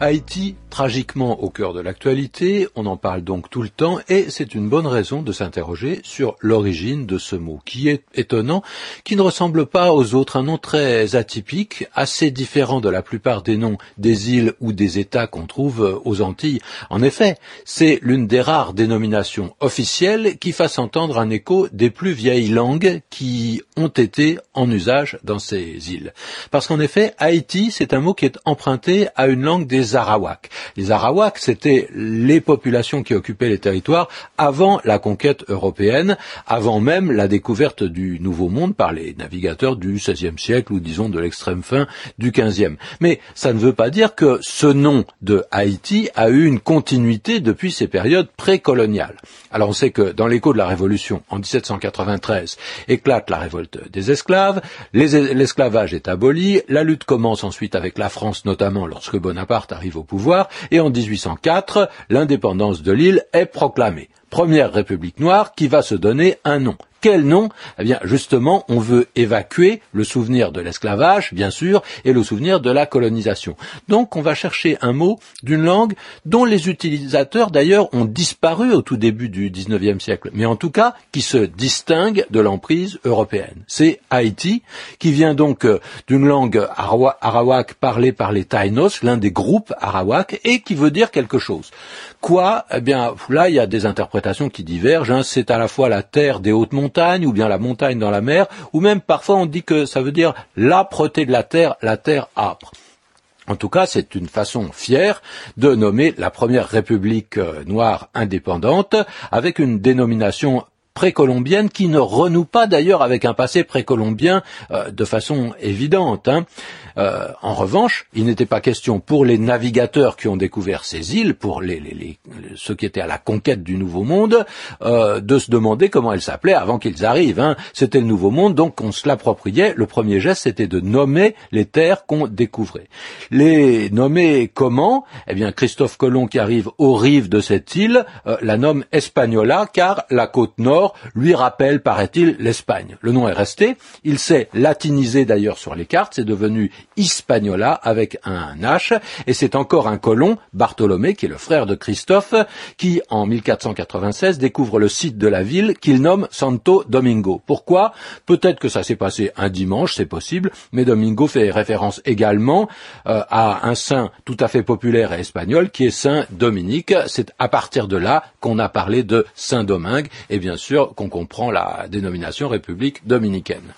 Haïti, tragiquement au cœur de l'actualité, on en parle donc tout le temps et c'est une bonne raison de s'interroger sur l'origine de ce mot qui est étonnant, qui ne ressemble pas aux autres, un nom très atypique, assez différent de la plupart des noms des îles ou des États qu'on trouve aux Antilles. En effet, c'est l'une des rares dénominations officielles qui fasse entendre un écho des plus vieilles langues qui ont été en usage dans ces îles. Parce qu'en effet, Haïti, c'est un mot qui est emprunté à une langue des les Arawaks. Les Arawaks, c'était les populations qui occupaient les territoires avant la conquête européenne, avant même la découverte du Nouveau Monde par les navigateurs du XVIe siècle ou disons de l'extrême fin du XVe. Mais ça ne veut pas dire que ce nom de Haïti a eu une continuité depuis ces périodes précoloniales. Alors on sait que dans l'écho de la Révolution, en 1793, éclate la révolte des esclaves, l'esclavage est aboli, la lutte commence ensuite avec la France notamment lorsque Bonaparte arrive au pouvoir, et en 1804, l'indépendance de l'île est proclamée. Première république noire qui va se donner un nom. Quel nom? Eh bien, justement, on veut évacuer le souvenir de l'esclavage, bien sûr, et le souvenir de la colonisation. Donc, on va chercher un mot d'une langue dont les utilisateurs, d'ailleurs, ont disparu au tout début du XIXe siècle, mais en tout cas, qui se distingue de l'emprise européenne. C'est Haïti, qui vient donc euh, d'une langue arawak parlée par les Taïnos, l'un des groupes arawak, et qui veut dire quelque chose. Quoi? Eh bien, là, il y a des interprétations qui divergent. Hein. C'est à la fois la terre des hautes montagnes, ou bien la montagne dans la mer, ou même parfois on dit que ça veut dire l'âpreté de la terre, la terre âpre. En tout cas, c'est une façon fière de nommer la première république euh, noire indépendante avec une dénomination précolombienne qui ne renoue pas d'ailleurs avec un passé précolombien euh, de façon évidente. Hein. Euh, en revanche, il n'était pas question pour les navigateurs qui ont découvert ces îles, pour les, les, les, ceux qui étaient à la conquête du Nouveau Monde, euh, de se demander comment elles s'appelaient avant qu'ils arrivent. Hein. C'était le Nouveau Monde, donc on se l'appropriait. Le premier geste, c'était de nommer les terres qu'on découvrait. Les nommer comment? Eh bien, Christophe Colomb qui arrive aux rives de cette île euh, la nomme Espagnola, car la côte nord lui rappelle, paraît-il, l'Espagne. Le nom est resté. Il s'est latinisé d'ailleurs sur les cartes. C'est devenu Hispaniola avec un H, et c'est encore un colon, Bartholomé, qui est le frère de Christophe, qui en 1496 découvre le site de la ville qu'il nomme Santo Domingo. Pourquoi? Peut-être que ça s'est passé un dimanche, c'est possible, mais Domingo fait référence également euh, à un saint tout à fait populaire et espagnol qui est Saint Dominique. C'est à partir de là qu'on a parlé de Saint Domingue et bien sûr qu'on comprend la dénomination République dominicaine.